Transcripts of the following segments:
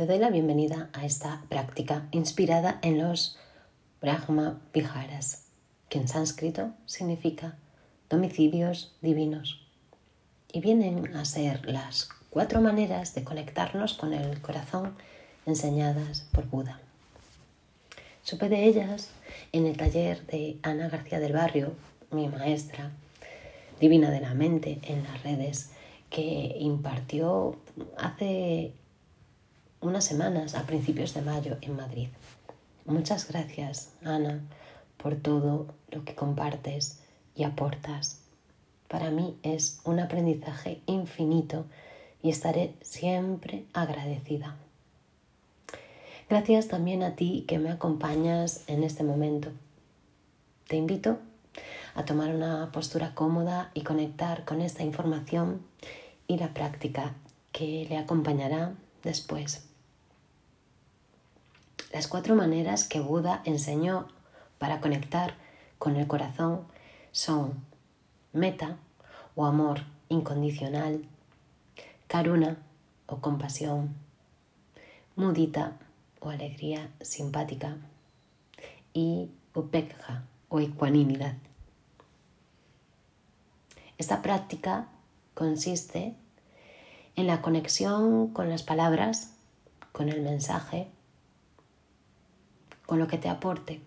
Te doy la bienvenida a esta práctica inspirada en los Brahma Viharas, que en sánscrito significa domicilios divinos y vienen a ser las cuatro maneras de conectarnos con el corazón enseñadas por Buda. Supe de ellas en el taller de Ana García del Barrio, mi maestra divina de la mente en las redes, que impartió hace unas semanas, a principios de mayo, en Madrid. Muchas gracias, Ana, por todo lo que compartes y aportas. Para mí es un aprendizaje infinito y estaré siempre agradecida. Gracias también a ti que me acompañas en este momento. Te invito a tomar una postura cómoda y conectar con esta información y la práctica que le acompañará después. Las cuatro maneras que Buda enseñó para conectar con el corazón son meta o amor incondicional, karuna o compasión, mudita o alegría simpática y upekha o ecuanimidad. Esta práctica consiste en la conexión con las palabras, con el mensaje, con lo que te aporte.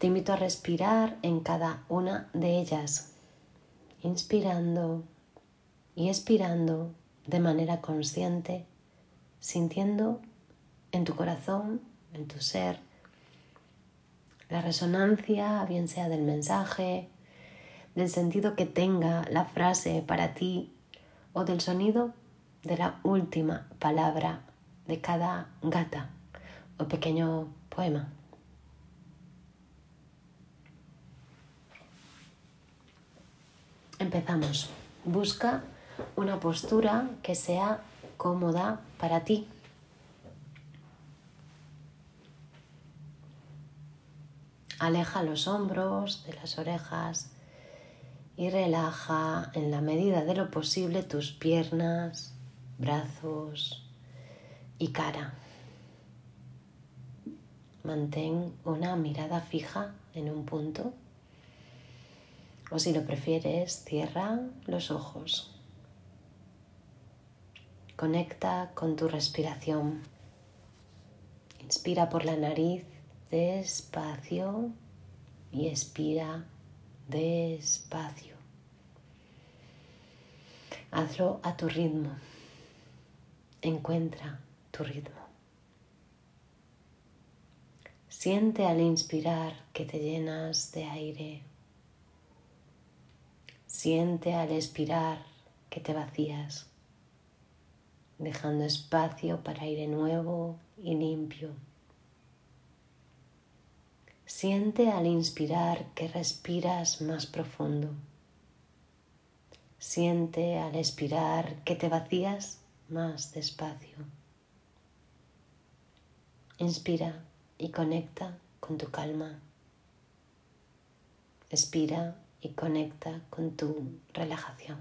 Te invito a respirar en cada una de ellas, inspirando y expirando de manera consciente, sintiendo en tu corazón, en tu ser, la resonancia, bien sea del mensaje, del sentido que tenga la frase para ti o del sonido de la última palabra de cada gata o pequeño poema. Empezamos. Busca una postura que sea cómoda para ti. Aleja los hombros de las orejas y relaja en la medida de lo posible tus piernas, brazos y cara. Mantén una mirada fija en un punto o si lo prefieres, cierra los ojos. Conecta con tu respiración. Inspira por la nariz despacio y expira despacio. Hazlo a tu ritmo. Encuentra tu ritmo. Siente al inspirar que te llenas de aire. Siente al expirar que te vacías, dejando espacio para aire nuevo y limpio. Siente al inspirar que respiras más profundo. Siente al expirar que te vacías más despacio. Inspira y conecta con tu calma. Expira y conecta con tu relajación.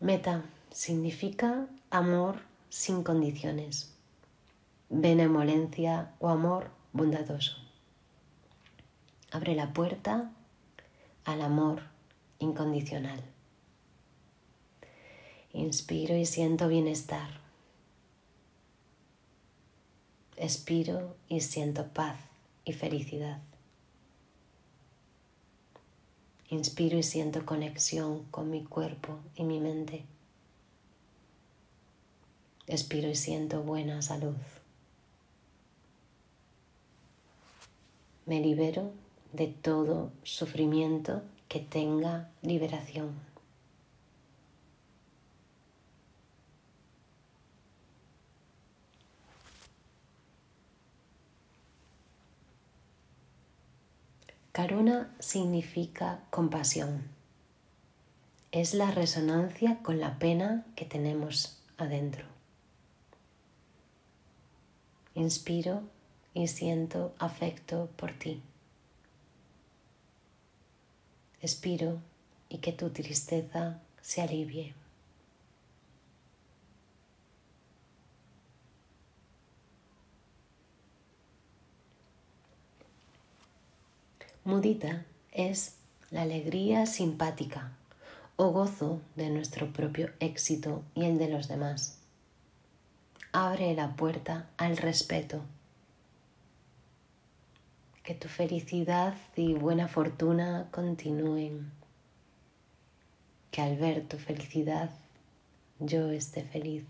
Meta significa amor sin condiciones benevolencia o amor bondadoso. Abre la puerta al amor incondicional. Inspiro y siento bienestar. Expiro y siento paz y felicidad. Inspiro y siento conexión con mi cuerpo y mi mente. Expiro y siento buena salud. me libero de todo sufrimiento que tenga liberación. Karuna significa compasión. Es la resonancia con la pena que tenemos adentro. Inspiro y siento afecto por ti. Expiro y que tu tristeza se alivie. Mudita es la alegría simpática o gozo de nuestro propio éxito y el de los demás. Abre la puerta al respeto. Que tu felicidad y buena fortuna continúen. Que al ver tu felicidad yo esté feliz.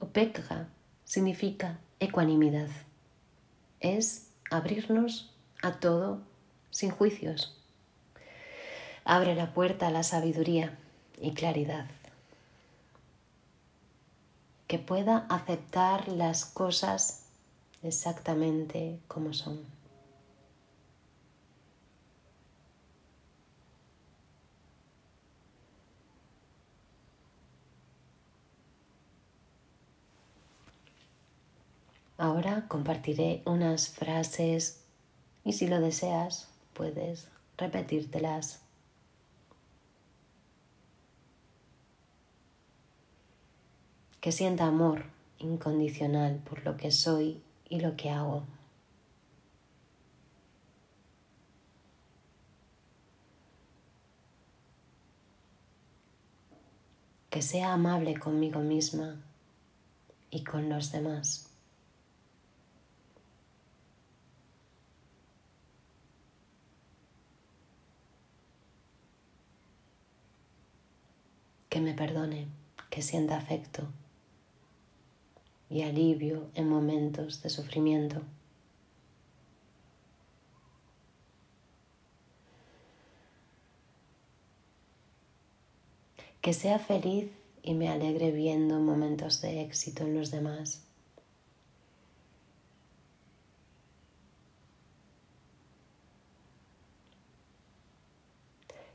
Upekha significa ecuanimidad. Es abrirnos a todo sin juicios. Abre la puerta a la sabiduría y claridad. Que pueda aceptar las cosas exactamente como son. Ahora compartiré unas frases y si lo deseas puedes repetírtelas. Que sienta amor incondicional por lo que soy y lo que hago. Que sea amable conmigo misma y con los demás. Que me perdone, que sienta afecto y alivio en momentos de sufrimiento. Que sea feliz y me alegre viendo momentos de éxito en los demás.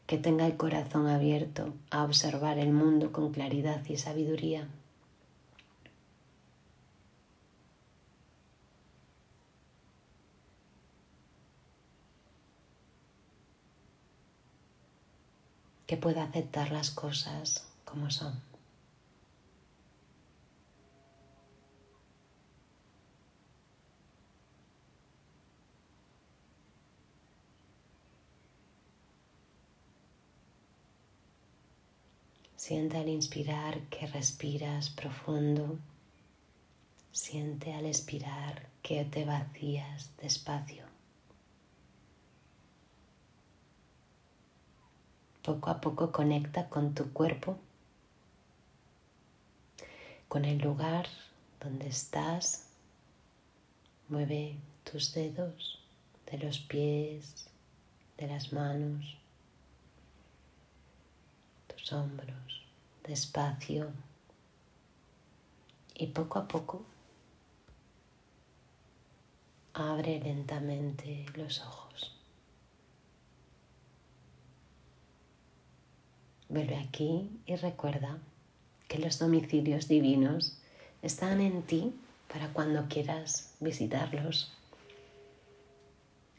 Que tenga el corazón abierto a observar el mundo con claridad y sabiduría. que pueda aceptar las cosas como son. Siente al inspirar que respiras profundo. Siente al expirar que te vacías despacio. Poco a poco conecta con tu cuerpo, con el lugar donde estás. Mueve tus dedos de los pies, de las manos, hombros despacio y poco a poco abre lentamente los ojos. Vuelve aquí y recuerda que los domicilios divinos están en ti para cuando quieras visitarlos.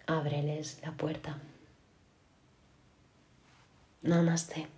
Ábreles la puerta. Namaste.